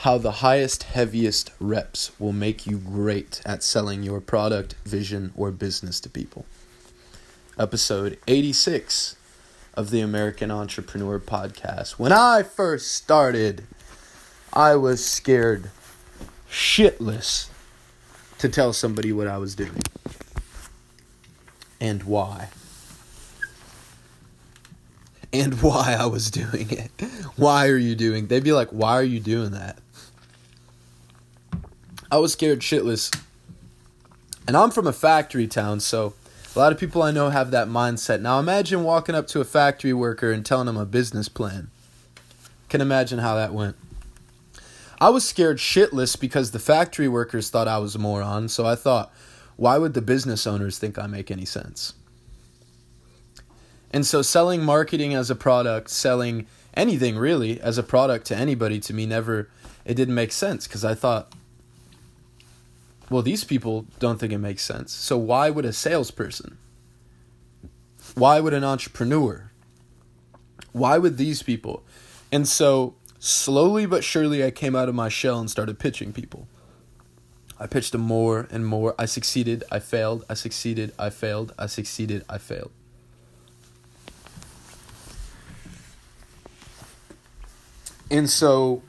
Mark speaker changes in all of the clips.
Speaker 1: How the highest, heaviest reps will make you great at selling your product, vision, or business to people. Episode 86 of the American Entrepreneur Podcast. When I first started, I was scared shitless to tell somebody what I was doing and why. And why I was doing it. Why are you doing? They'd be like, "Why are you doing that?" I was scared shitless. And I'm from a factory town, so a lot of people I know have that mindset. Now imagine walking up to a factory worker and telling them a business plan. Can imagine how that went. I was scared shitless because the factory workers thought I was a moron, so I thought, why would the business owners think I make any sense? And so selling marketing as a product, selling anything really as a product to anybody to me never it didn't make sense because I thought well, these people don't think it makes sense. So why would a salesperson? Why would an entrepreneur? Why would these people? And so slowly but surely I came out of my shell and started pitching people. I pitched them more and more. I succeeded, I failed, I succeeded, I failed, I succeeded, I failed. And so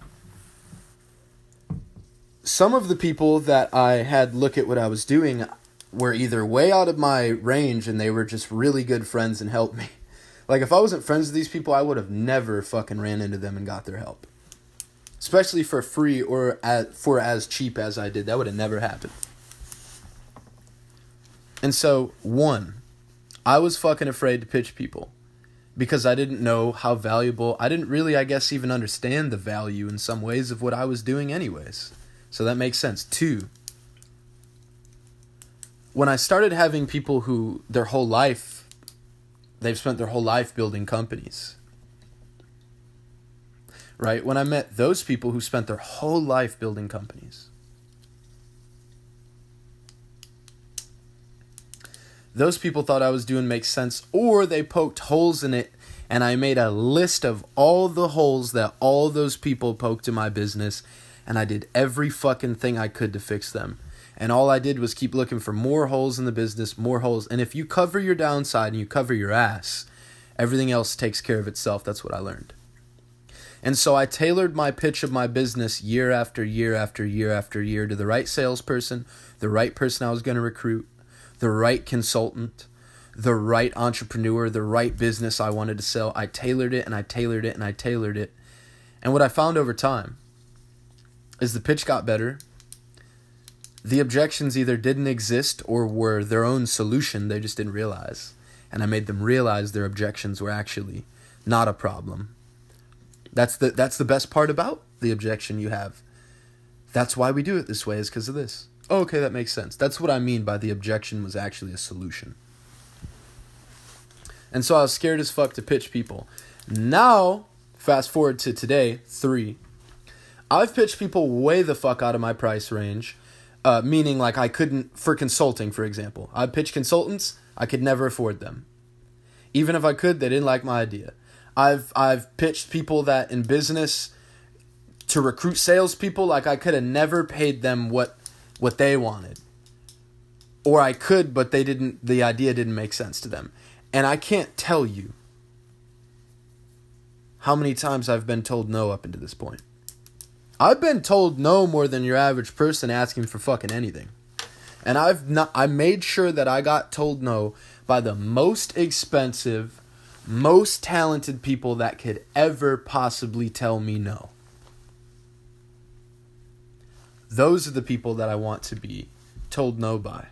Speaker 1: some of the people that I had look at what I was doing were either way out of my range and they were just really good friends and helped me. Like if I wasn't friends with these people, I would have never fucking ran into them and got their help. Especially for free or at, for as cheap as I did. That would have never happened. And so, one, I was fucking afraid to pitch people because I didn't know how valuable, I didn't really, I guess, even understand the value in some ways of what I was doing, anyways. So that makes sense. Two, when I started having people who their whole life, they've spent their whole life building companies. Right? When I met those people who spent their whole life building companies. Those people thought I was doing makes sense, or they poked holes in it, and I made a list of all the holes that all those people poked in my business, and I did every fucking thing I could to fix them. And all I did was keep looking for more holes in the business, more holes. And if you cover your downside and you cover your ass, everything else takes care of itself. That's what I learned. And so I tailored my pitch of my business year after year after year after year to the right salesperson, the right person I was going to recruit, the right consultant, the right entrepreneur, the right business I wanted to sell. I tailored it and I tailored it and I tailored it. And what I found over time is the pitch got better. The objections either didn't exist or were their own solution, they just didn't realize. And I made them realize their objections were actually not a problem. That's the that's the best part about the objection you have. That's why we do it this way is because of this. Oh, okay, that makes sense. That's what I mean by the objection was actually a solution. And so I was scared as fuck to pitch people. Now, fast forward to today, 3 I've pitched people way the fuck out of my price range, uh, meaning like I couldn't, for consulting, for example. I pitch consultants, I could never afford them. Even if I could, they didn't like my idea. I've I've pitched people that in business to recruit salespeople, like I could have never paid them what what they wanted. Or I could, but they didn't the idea didn't make sense to them. And I can't tell you how many times I've been told no up until this point. I've been told no more than your average person asking for fucking anything. And I've not I made sure that I got told no by the most expensive, most talented people that could ever possibly tell me no. Those are the people that I want to be told no by.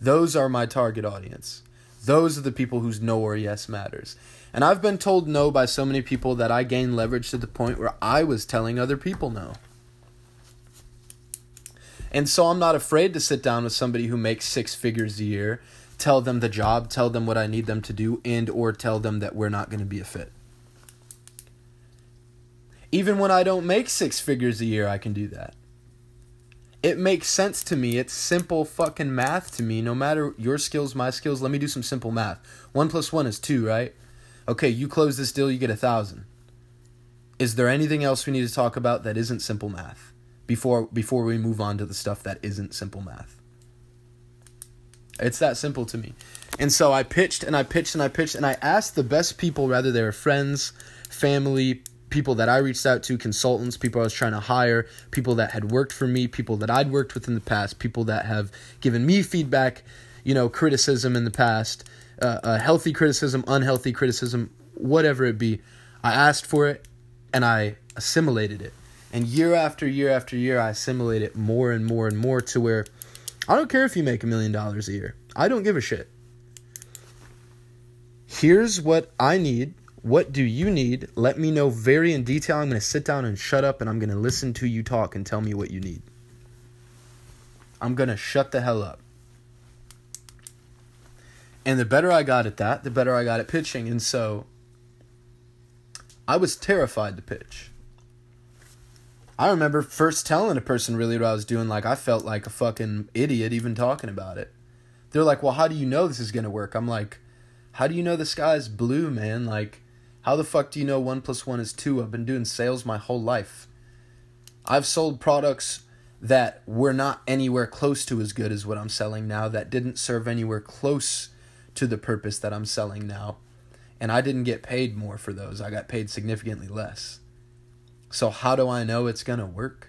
Speaker 1: Those are my target audience. Those are the people whose no or yes matters. And I've been told no by so many people that I gained leverage to the point where I was telling other people no. And so I'm not afraid to sit down with somebody who makes six figures a year, tell them the job, tell them what I need them to do and or tell them that we're not going to be a fit. Even when I don't make six figures a year, I can do that. It makes sense to me. It's simple fucking math to me. No matter your skills, my skills, let me do some simple math. One plus one is two, right? Okay, you close this deal, you get a thousand. is there anything else we need to talk about that isn't simple math before before we move on to the stuff that isn't simple math? It's that simple to me. And so I pitched and I pitched and I pitched and I asked the best people, whether they were friends, family, people that I reached out to, consultants, people I was trying to hire, people that had worked for me, people that I'd worked with in the past, people that have given me feedback, you know, criticism in the past, uh, healthy criticism, unhealthy criticism, whatever it be. I asked for it and I assimilated it. And year after year after year, I assimilate it more and more and more to where I don't care if you make a million dollars a year. I don't give a shit. Here's what I need. What do you need? Let me know very in detail. I'm going to sit down and shut up and I'm going to listen to you talk and tell me what you need. I'm going to shut the hell up. And the better I got at that, the better I got at pitching. And so I was terrified to pitch. I remember first telling a person really what I was doing. Like, I felt like a fucking idiot even talking about it. They're like, well, how do you know this is going to work? I'm like, how do you know the sky is blue, man? Like, how the fuck do you know one plus one is two? I've been doing sales my whole life. I've sold products that were not anywhere close to as good as what I'm selling now, that didn't serve anywhere close to the purpose that I'm selling now and I didn't get paid more for those. I got paid significantly less. So, how do I know it's going to work?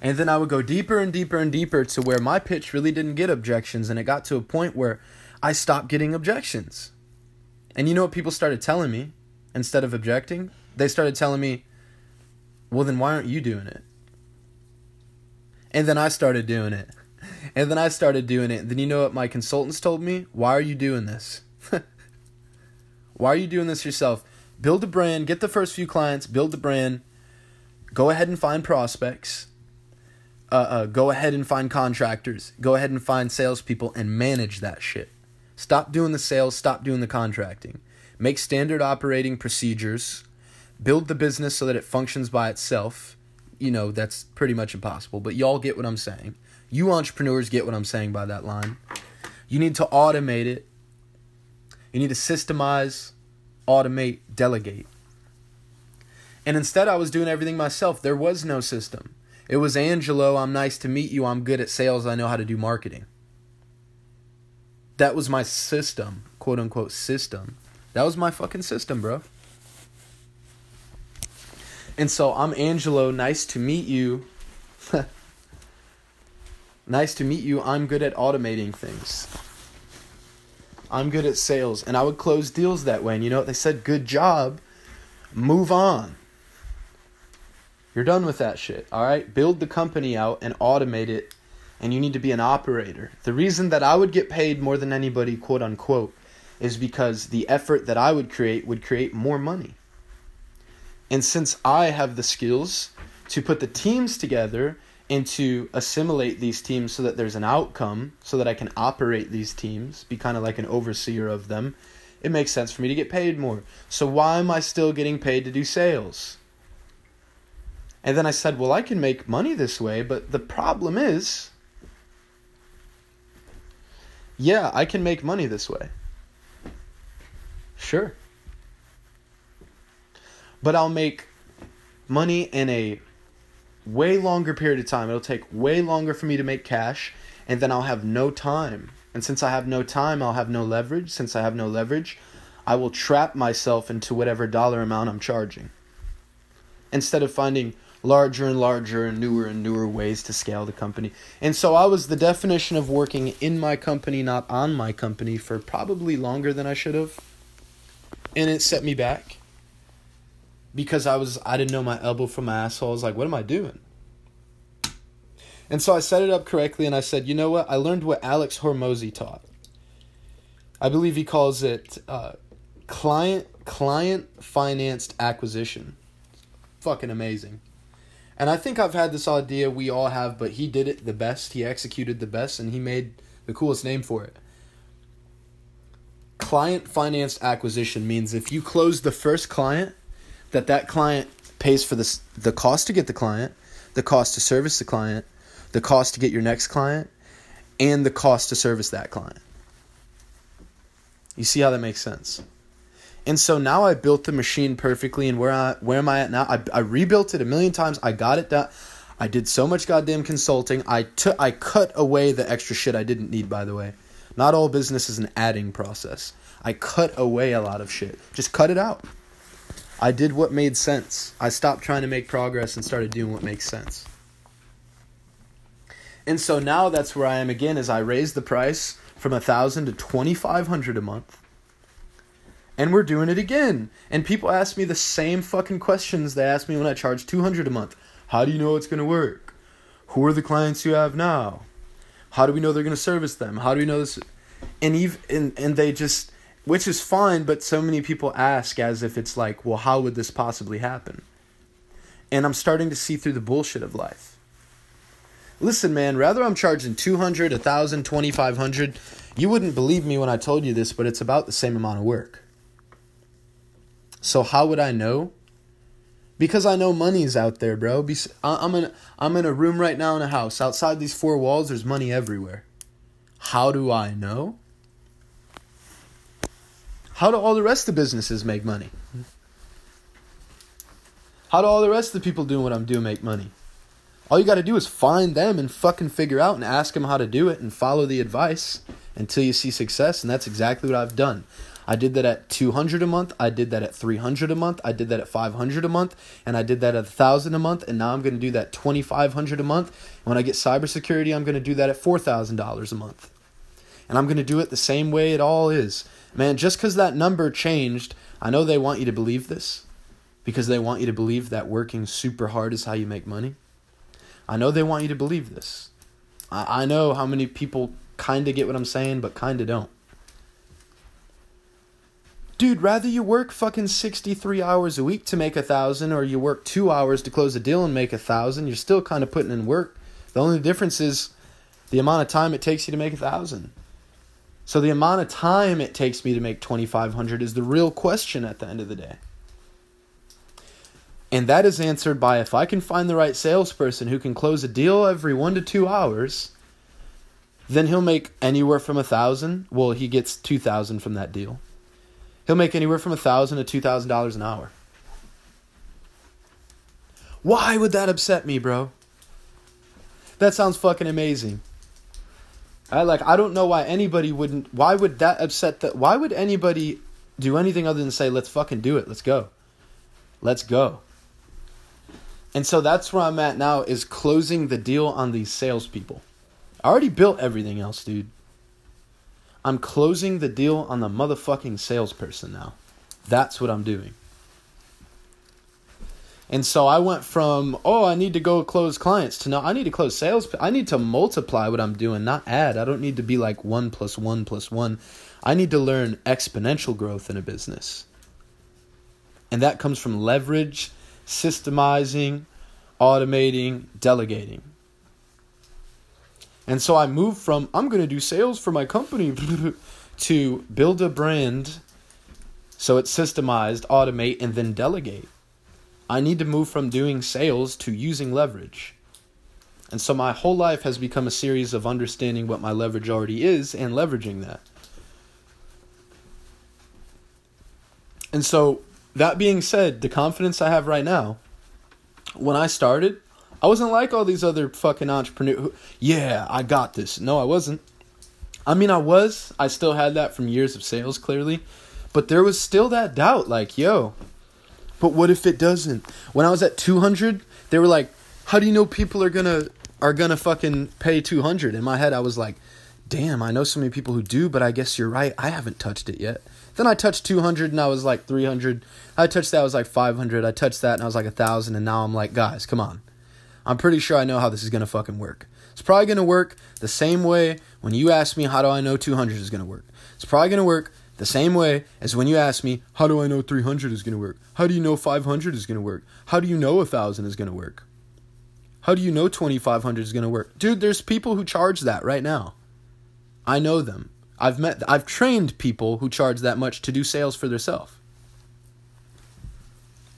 Speaker 1: And then I would go deeper and deeper and deeper to where my pitch really didn't get objections. And it got to a point where I stopped getting objections. And you know what people started telling me instead of objecting? They started telling me, well, then why aren't you doing it? And then I started doing it. And then I started doing it. Then you know what my consultants told me? Why are you doing this? Why are you doing this yourself? Build a brand, get the first few clients, build the brand, go ahead and find prospects, uh, uh, go ahead and find contractors, go ahead and find salespeople and manage that shit. Stop doing the sales, stop doing the contracting. Make standard operating procedures, build the business so that it functions by itself. You know, that's pretty much impossible, but y'all get what I'm saying. You entrepreneurs get what I'm saying by that line. You need to automate it. You need to systemize, automate, delegate. And instead, I was doing everything myself. There was no system. It was Angelo, I'm nice to meet you. I'm good at sales. I know how to do marketing. That was my system, quote unquote system. That was my fucking system, bro. And so I'm Angelo, nice to meet you. Nice to meet you. I'm good at automating things. I'm good at sales. And I would close deals that way. And you know what? They said, good job. Move on. You're done with that shit. All right? Build the company out and automate it. And you need to be an operator. The reason that I would get paid more than anybody, quote unquote, is because the effort that I would create would create more money. And since I have the skills to put the teams together and to assimilate these teams so that there's an outcome, so that I can operate these teams, be kind of like an overseer of them, it makes sense for me to get paid more. So why am I still getting paid to do sales? And then I said, well, I can make money this way, but the problem is, yeah, I can make money this way. Sure. But I'll make money in a way longer period of time. It'll take way longer for me to make cash, and then I'll have no time. And since I have no time, I'll have no leverage. Since I have no leverage, I will trap myself into whatever dollar amount I'm charging. Instead of finding larger and larger and newer and newer ways to scale the company. And so I was the definition of working in my company, not on my company, for probably longer than I should have. And it set me back because I was I didn't know my elbow from my asshole. I was like, what am I doing? And so I set it up correctly and I said, you know what? I learned what Alex Hormozi taught. I believe he calls it uh, client client financed acquisition. Fucking amazing. And I think I've had this idea we all have, but he did it the best. He executed the best and he made the coolest name for it. Client financed acquisition means if you close the first client, that that client pays for the the cost to get the client, the cost to service the client, the cost to get your next client, and the cost to service that client. You see how that makes sense? And so now I built the machine perfectly, and where I where am I at now? I, I rebuilt it a million times. I got it done. I did so much goddamn consulting. I took I cut away the extra shit I didn't need. By the way, not all business is an adding process. I cut away a lot of shit. Just cut it out. I did what made sense. I stopped trying to make progress and started doing what makes sense. And so now that's where I am again as I raised the price from a thousand to twenty five hundred a month. And we're doing it again. And people ask me the same fucking questions they ask me when I charge two hundred a month. How do you know it's gonna work? Who are the clients you have now? How do we know they're gonna service them? How do we know this? And even and, and they just which is fine, but so many people ask as if it's like, well, how would this possibly happen? And I'm starting to see through the bullshit of life. Listen, man, rather I'm charging 200, 1000, 2500, you wouldn't believe me when I told you this, but it's about the same amount of work. So how would I know? Because I know money's out there, bro. I'm in I'm in a room right now in a house. Outside these four walls, there's money everywhere. How do I know? How do all the rest of the businesses make money? How do all the rest of the people doing what I'm doing make money? All you got to do is find them and fucking figure out and ask them how to do it and follow the advice until you see success. And that's exactly what I've done. I did that at 200 a month. I did that at 300 a month. I did that at 500 a month. And I did that at 1,000 a month. And now I'm going to do that 2,500 a month. And when I get cybersecurity, I'm going to do that at $4,000 a month. And I'm going to do it the same way it all is. Man, just because that number changed, I know they want you to believe this because they want you to believe that working super hard is how you make money. I know they want you to believe this. I, I know how many people kind of get what I'm saying, but kind of don't. Dude, rather you work fucking 63 hours a week to make a thousand or you work two hours to close a deal and make a thousand, you're still kind of putting in work. The only difference is the amount of time it takes you to make a thousand. So the amount of time it takes me to make 2500 is the real question at the end of the day. And that is answered by if I can find the right salesperson who can close a deal every 1 to 2 hours, then he'll make anywhere from a 1000, well he gets 2000 from that deal. He'll make anywhere from a 1000 to $2000 an hour. Why would that upset me, bro? That sounds fucking amazing. I like I don't know why anybody wouldn't why would that upset that why would anybody do anything other than say let's fucking do it. Let's go. Let's go. And so that's where I'm at now is closing the deal on these salespeople. I already built everything else, dude. I'm closing the deal on the motherfucking salesperson now. That's what I'm doing. And so I went from, oh, I need to go close clients to no, I need to close sales. I need to multiply what I'm doing, not add. I don't need to be like one plus one plus one. I need to learn exponential growth in a business. And that comes from leverage, systemizing, automating, delegating. And so I moved from, I'm going to do sales for my company to build a brand so it's systemized, automate, and then delegate. I need to move from doing sales to using leverage. And so my whole life has become a series of understanding what my leverage already is and leveraging that. And so, that being said, the confidence I have right now, when I started, I wasn't like all these other fucking entrepreneurs. Yeah, I got this. No, I wasn't. I mean, I was. I still had that from years of sales, clearly. But there was still that doubt like, yo, but what if it doesn't? When I was at 200, they were like, "How do you know people are going to are going to fucking pay 200?" In my head I was like, "Damn, I know so many people who do, but I guess you're right. I haven't touched it yet." Then I touched 200 and I was like 300. I touched that I was like 500. I touched that and I was like 1000 and now I'm like, "Guys, come on. I'm pretty sure I know how this is going to fucking work." It's probably going to work the same way when you ask me how do I know 200 is going to work. It's probably going to work the same way as when you ask me, how do I know 300 is going to work? How do you know 500 is going to work? How do you know 1000 is going to work? How do you know 2500 is going to work? Dude, there's people who charge that right now. I know them. I've met I've trained people who charge that much to do sales for themselves.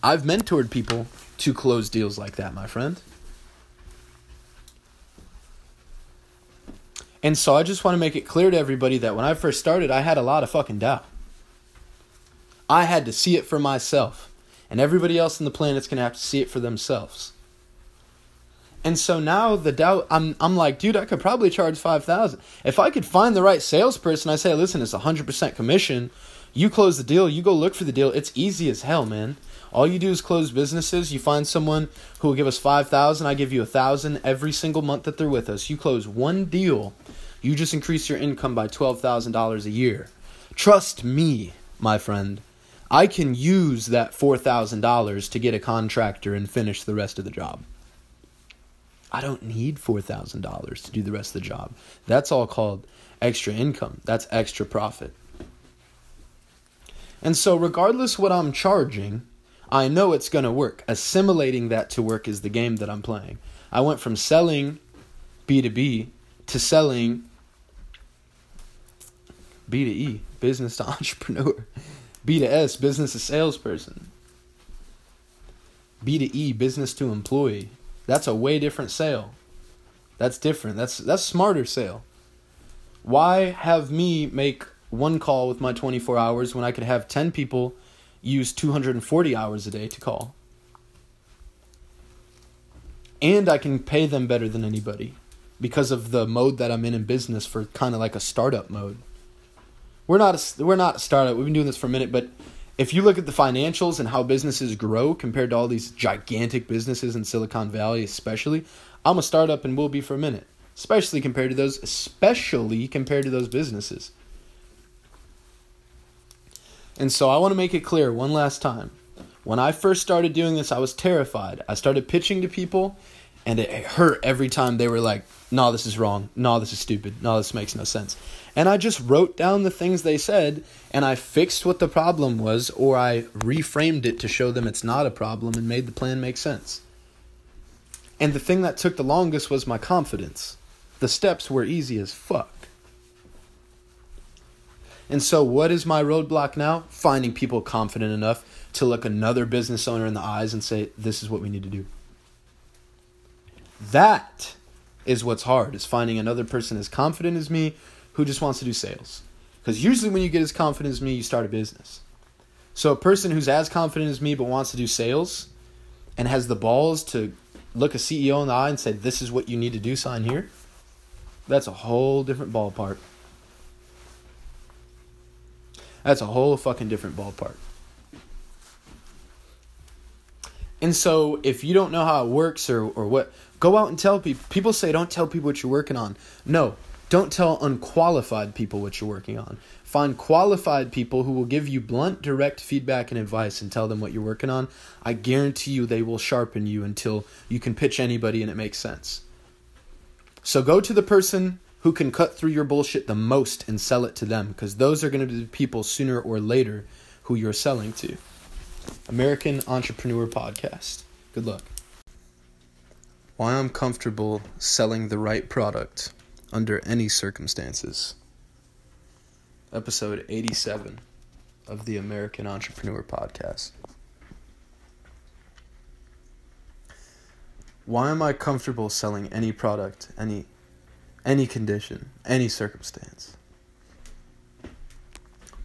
Speaker 1: I've mentored people to close deals like that, my friend. And so I just want to make it clear to everybody that when I first started, I had a lot of fucking doubt. I had to see it for myself. And everybody else on the planet's going to have to see it for themselves. And so now the doubt I'm I'm like, dude, I could probably charge 5000. If I could find the right salesperson, I say, "Listen, it's 100% commission. You close the deal, you go look for the deal. It's easy as hell, man. All you do is close businesses. You find someone who will give us 5000, I give you a 1000 every single month that they're with us. You close one deal, you just increase your income by $12,000 a year. Trust me, my friend. I can use that $4,000 to get a contractor and finish the rest of the job. I don't need $4,000 to do the rest of the job. That's all called extra income. That's extra profit. And so, regardless what I'm charging, I know it's going to work. Assimilating that to work is the game that I'm playing. I went from selling B2B to selling B2E, business to entrepreneur, B to S, business to salesperson, B to E, business to employee. That's a way different sale. That's different. That's that's smarter sale. Why have me make one call with my 24 hours when I could have 10 people use 240 hours a day to call? And I can pay them better than anybody because of the mode that I'm in in business for kind of like a startup mode. We're not a, we're not a startup. We've been doing this for a minute, but if you look at the financials and how businesses grow compared to all these gigantic businesses in Silicon Valley, especially, I'm a startup and will be for a minute, especially compared to those, especially compared to those businesses. And so I want to make it clear one last time. When I first started doing this, I was terrified. I started pitching to people, and it hurt every time they were like, no, this is wrong. No, this is stupid. No, this makes no sense. And I just wrote down the things they said and I fixed what the problem was or I reframed it to show them it's not a problem and made the plan make sense. And the thing that took the longest was my confidence. The steps were easy as fuck. And so, what is my roadblock now? Finding people confident enough to look another business owner in the eyes and say, This is what we need to do. That is what's hard is finding another person as confident as me who just wants to do sales. Because usually when you get as confident as me, you start a business. So a person who's as confident as me but wants to do sales and has the balls to look a CEO in the eye and say, This is what you need to do, sign here, that's a whole different ballpark. That's a whole fucking different ballpark. And so if you don't know how it works or, or what Go out and tell people. People say don't tell people what you're working on. No, don't tell unqualified people what you're working on. Find qualified people who will give you blunt, direct feedback and advice and tell them what you're working on. I guarantee you they will sharpen you until you can pitch anybody and it makes sense. So go to the person who can cut through your bullshit the most and sell it to them because those are going to be the people sooner or later who you're selling to. American Entrepreneur Podcast. Good luck. Why I'm comfortable selling the right product under any circumstances. Episode 87 of the American Entrepreneur Podcast. Why am I comfortable selling any product, any any condition, any circumstance?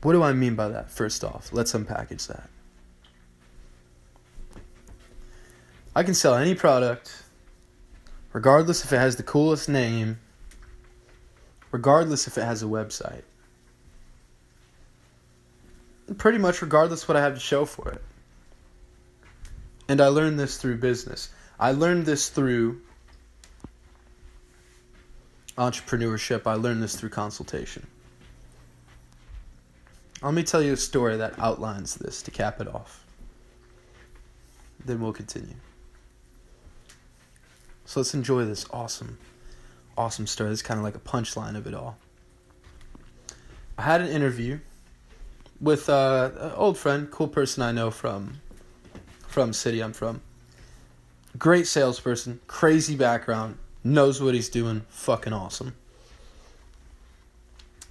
Speaker 1: What do I mean by that? First off, let's unpackage that. I can sell any product regardless if it has the coolest name, regardless if it has a website. Pretty much regardless what I have to show for it. And I learned this through business. I learned this through entrepreneurship. I learned this through consultation. Let me tell you a story that outlines this to cap it off. Then we'll continue. So let's enjoy this awesome, awesome story. Is kind of like a punchline of it all. I had an interview with uh, an old friend, cool person I know from from city I'm from. Great salesperson, crazy background, knows what he's doing, fucking awesome.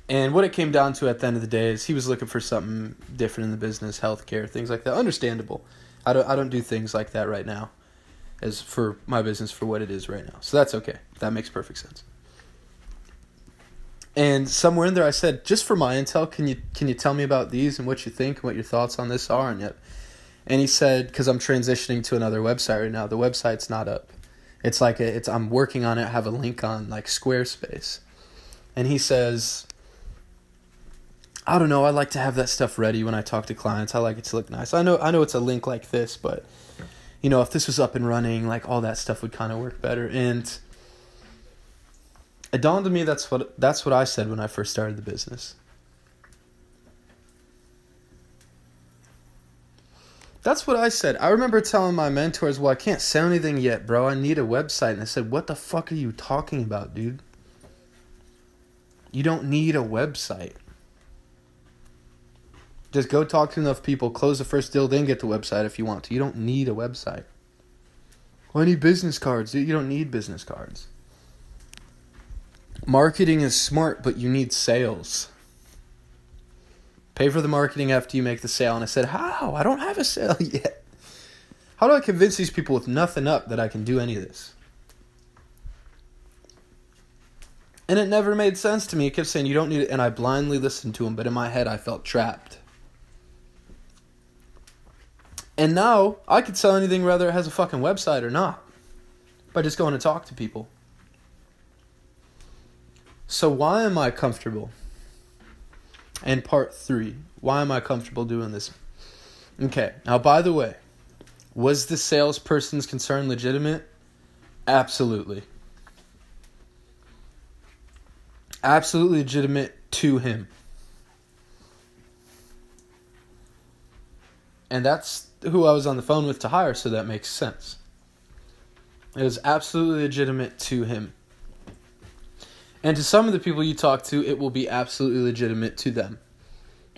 Speaker 1: And what it came down to at the end of the day is he was looking for something different in the business, healthcare, things like that. Understandable. I don't I don't do things like that right now as for my business for what it is right now. So that's okay. That makes perfect sense. And somewhere in there, I said, just for my intel, can you can you tell me about these and what you think and what your thoughts on this are? And yet, and he said, because I'm transitioning to another website right now, the website's not up. It's like a, it's I'm working on it. I have a link on like Squarespace, and he says, I don't know. I like to have that stuff ready when I talk to clients. I like it to look nice. I know I know it's a link like this, but you know if this was up and running, like all that stuff would kind of work better. And it dawned on me that's what that's what I said when I first started the business. That's what I said. I remember telling my mentors, "Well, I can't sell anything yet, bro. I need a website." And they said, "What the fuck are you talking about, dude? You don't need a website." Just go talk to enough people, close the first deal, then get the website if you want to. You don't need a website. Well, I need business cards. You don't need business cards. Marketing is smart, but you need sales. Pay for the marketing after you make the sale. And I said, How? I don't have a sale yet. How do I convince these people with nothing up that I can do any of this? And it never made sense to me. It kept saying, You don't need it. And I blindly listened to him, but in my head, I felt trapped. And now I could sell anything whether it has a fucking website or not by just going to talk to people. So, why am I comfortable? And part three, why am I comfortable doing this? Okay, now by the way, was the salesperson's concern legitimate? Absolutely. Absolutely legitimate to him. And that's who I was on the phone with to hire, so that makes sense. It was absolutely legitimate to him. And to some of the people you talk to, it will be absolutely legitimate to them.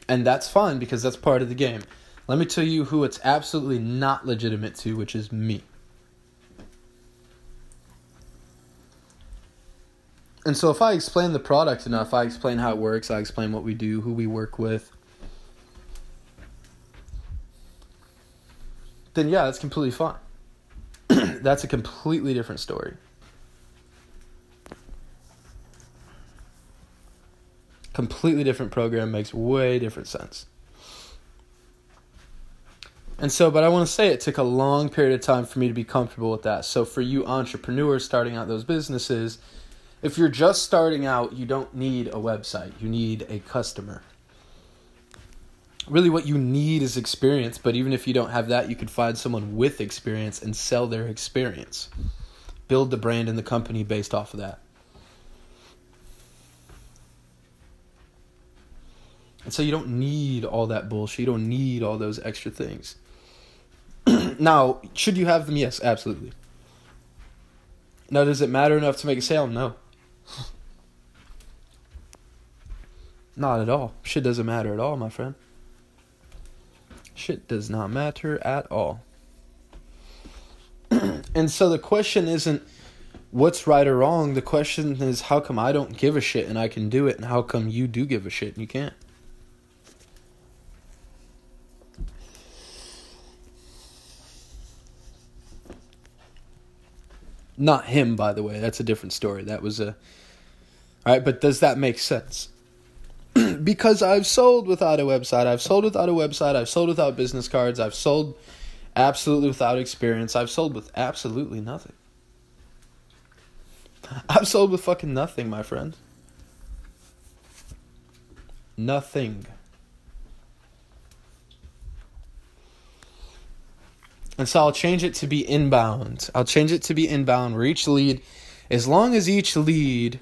Speaker 1: And that's fine because that's part of the game. Let me tell you who it's absolutely not legitimate to, which is me. And so if I explain the product enough, I explain how it works, I explain what we do, who we work with, then yeah, that's completely fine. that's a completely different story. Completely different program makes way different sense. And so, but I want to say it took a long period of time for me to be comfortable with that. So, for you entrepreneurs starting out those businesses, if you're just starting out, you don't need a website, you need a customer really what you need is experience but even if you don't have that you could find someone with experience and sell their experience build the brand and the company based off of that and so you don't need all that bullshit. You don't need all those extra things. Now should you have them? Yes absolutely. Now does it matter enough to make a sale? No. Not at all. Shit doesn't matter at all my friend. Shit does not matter at all. and so the question isn't what's right or wrong. The question is how come I don't give a shit and I can do it, and how come you do give a shit and you can't? Not him, by the way. That's a different story. That was a. All right, but does that make sense? because I've sold without a website. I've sold without a website. I've sold without business cards. I've sold absolutely without experience. I've sold with absolutely nothing. I've sold with fucking nothing, my friend. Nothing. And so I'll change it to be inbound. I'll change it to be inbound where each lead, as long as each lead,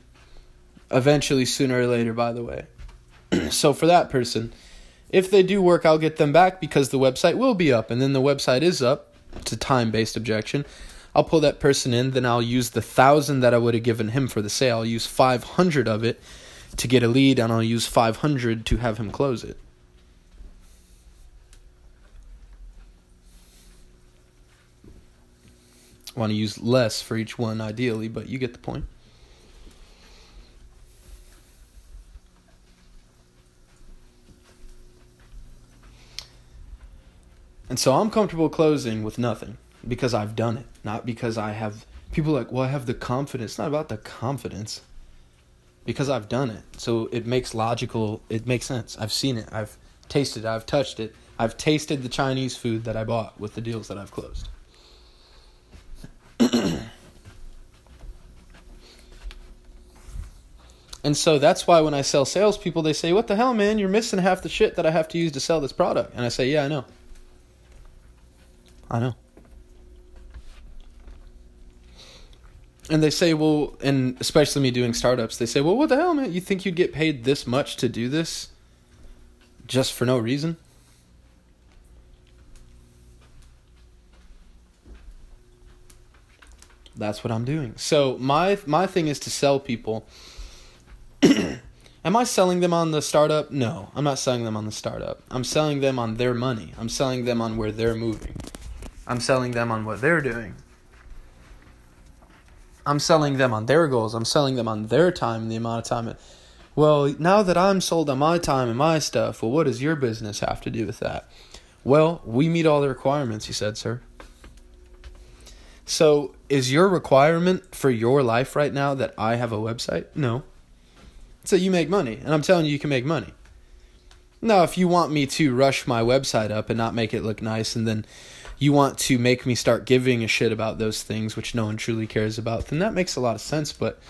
Speaker 1: eventually, sooner or later, by the way, so for that person, if they do work, I'll get them back because the website will be up. And then the website is up. It's a time based objection. I'll pull that person in, then I'll use the thousand that I would have given him for the sale. I'll use 500 of it to get a lead, and I'll use 500 to have him close it. Want to use less for each one, ideally, but you get the point. And so I'm comfortable closing with nothing because I've done it, not because I have people like, well, I have the confidence. It's not about the confidence. because I've done it. So it makes logical, it makes sense. I've seen it. I've tasted it. I've touched it. I've tasted the Chinese food that I bought with the deals that I've closed. and so that's why when I sell salespeople, they say, What the hell, man? You're missing half the shit that I have to use to sell this product. And I say, Yeah, I know. I know. And they say, Well, and especially me doing startups, they say, Well, what the hell, man? You think you'd get paid this much to do this just for no reason? That's what I'm doing. So my my thing is to sell people. Am I selling them on the startup? No, I'm not selling them on the startup. I'm selling them on their money. I'm selling them on where they're moving. I'm selling them on what they're doing. I'm selling them on their goals. I'm selling them on their time and the amount of time. It, well, now that I'm sold on my time and my stuff, well, what does your business have to do with that? Well, we meet all the requirements, he said, sir. So, is your requirement for your life right now that I have a website? No. So you make money, and I'm telling you, you can make money. Now, if you want me to rush my website up and not make it look nice, and then you want to make me start giving a shit about those things which no one truly cares about, then that makes a lot of sense. But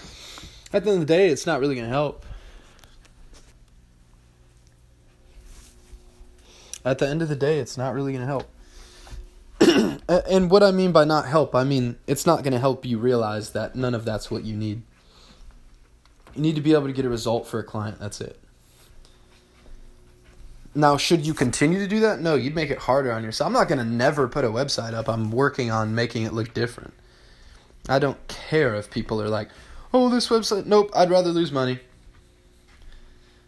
Speaker 1: at the end of the day, it's not really going to help. At the end of the day, it's not really going to help. and what I mean by not help, I mean it's not going to help you realize that none of that's what you need. You need to be able to get a result for a client. That's it. Now, should you continue to do that? No, you'd make it harder on yourself. I'm not going to never put a website up. I'm working on making it look different. I don't care if people are like, oh, this website. Nope, I'd rather lose money.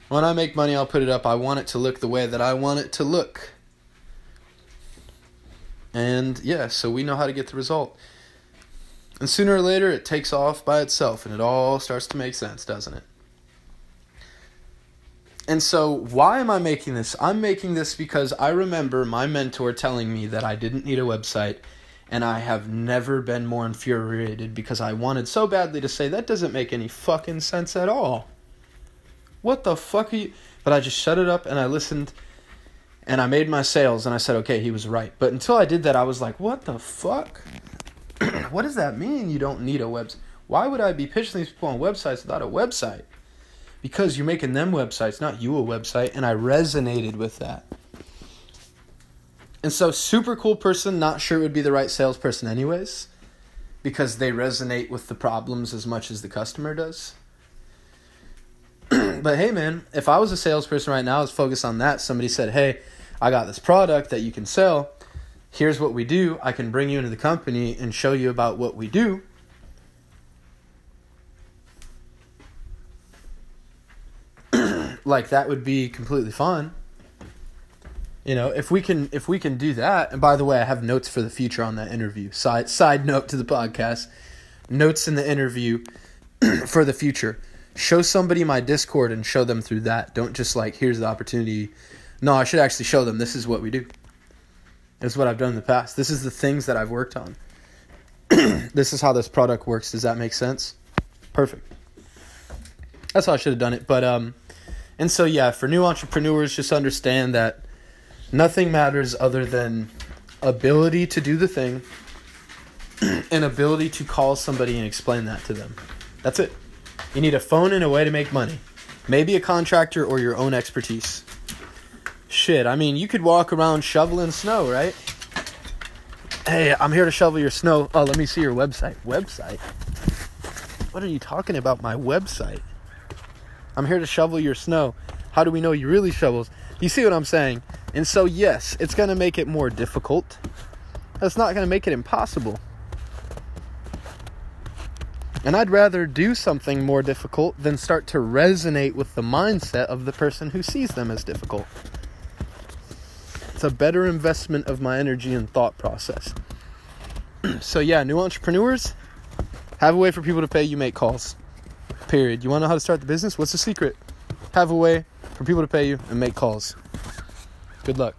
Speaker 1: When I make money, I'll put it up. I want it to look the way that I want it to look. And yeah, so we know how to get the result. And sooner or later, it takes off by itself and it all starts to make sense, doesn't it? And so, why am I making this? I'm making this because I remember my mentor telling me that I didn't need a website, and I have never been more infuriated because I wanted so badly to say that doesn't make any fucking sense at all. What the fuck are you? But I just shut it up and I listened and I made my sales and I said, okay, he was right. But until I did that, I was like, what the fuck? what does that mean you don't need a website? Why would I be pitching these people on websites without a website? Because you're making them websites, not you a website. And I resonated with that. And so, super cool person, not sure it would be the right salesperson, anyways, because they resonate with the problems as much as the customer does. but hey, man, if I was a salesperson right now, I was focused on that. Somebody said, hey, I got this product that you can sell. Here's what we do. I can bring you into the company and show you about what we do. like that would be completely fun. You know, if we can if we can do that, and by the way, I have notes for the future on that interview. Side side note to the podcast. Notes in the interview for the future. Show somebody my Discord and show them through that. Don't just like here's the opportunity no, I should actually show them this is what we do. This is what I've done in the past. This is the things that I've worked on. this is how this product works. Does that make sense? Perfect. That's how I should have done it. But um and so yeah, for new entrepreneurs just understand that nothing matters other than ability to do the thing and ability to call somebody and explain that to them. That's it. You need a phone and a way to make money. Maybe a contractor or your own expertise. Shit, I mean, you could walk around shoveling snow, right? Hey, I'm here to shovel your snow. Oh, let me see your website. Website? What are you talking about? My website? I'm here to shovel your snow. How do we know you really shovels? You see what I'm saying? And so, yes, it's going to make it more difficult. That's not going to make it impossible. And I'd rather do something more difficult than start to resonate with the mindset of the person who sees them as difficult a better investment of my energy and thought process. so yeah, new entrepreneurs have a way for people to pay you make calls. Period. You want to know how to start the business? What's the secret? Have a way for people to pay you and make calls. Good luck.